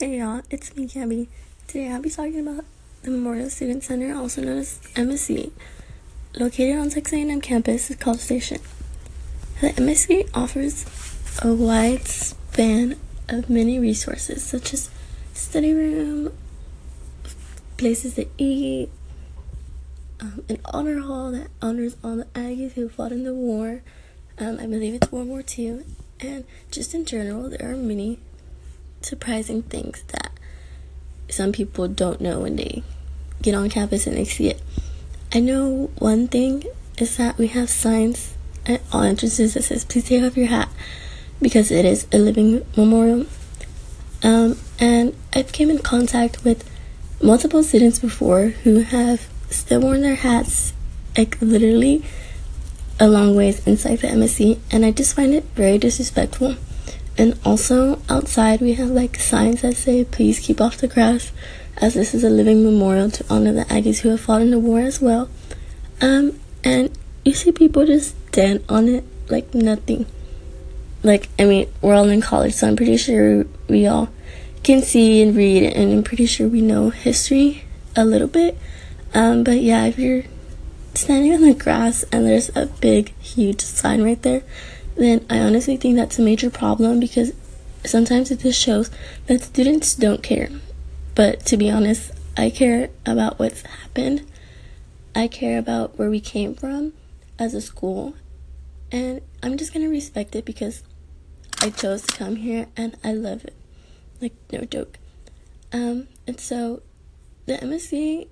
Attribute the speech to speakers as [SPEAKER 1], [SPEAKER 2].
[SPEAKER 1] Hey y'all, it's me, Gabby. Today I'll be talking about the Memorial Student Center, also known as MSC, located on Texas A&M campus at College Station. The MSC offers a wide span of many resources, such as study room, places to eat, um, an honor hall that honors all the Aggies who fought in the war. Um, I believe it's World War II, and just in general, there are many surprising things that some people don't know when they get on campus and they see it. I know one thing is that we have signs at all entrances that says please take off your hat because it is a living memorial. Um, and I've came in contact with multiple students before who have still worn their hats like literally a long ways inside the MSC and I just find it very disrespectful. And also outside we have like signs that say please keep off the grass as this is a living memorial to honor the Aggies who have fought in the war as well. Um and you see people just stand on it like nothing. Like I mean we're all in college so I'm pretty sure we all can see and read and I'm pretty sure we know history a little bit. Um but yeah if you're standing on the grass and there's a big huge sign right there then I honestly think that's a major problem because sometimes it just shows that students don't care. But to be honest, I care about what's happened. I care about where we came from as a school. And I'm just going to respect it because I chose to come here and I love it. Like, no joke. Um, and so the MSC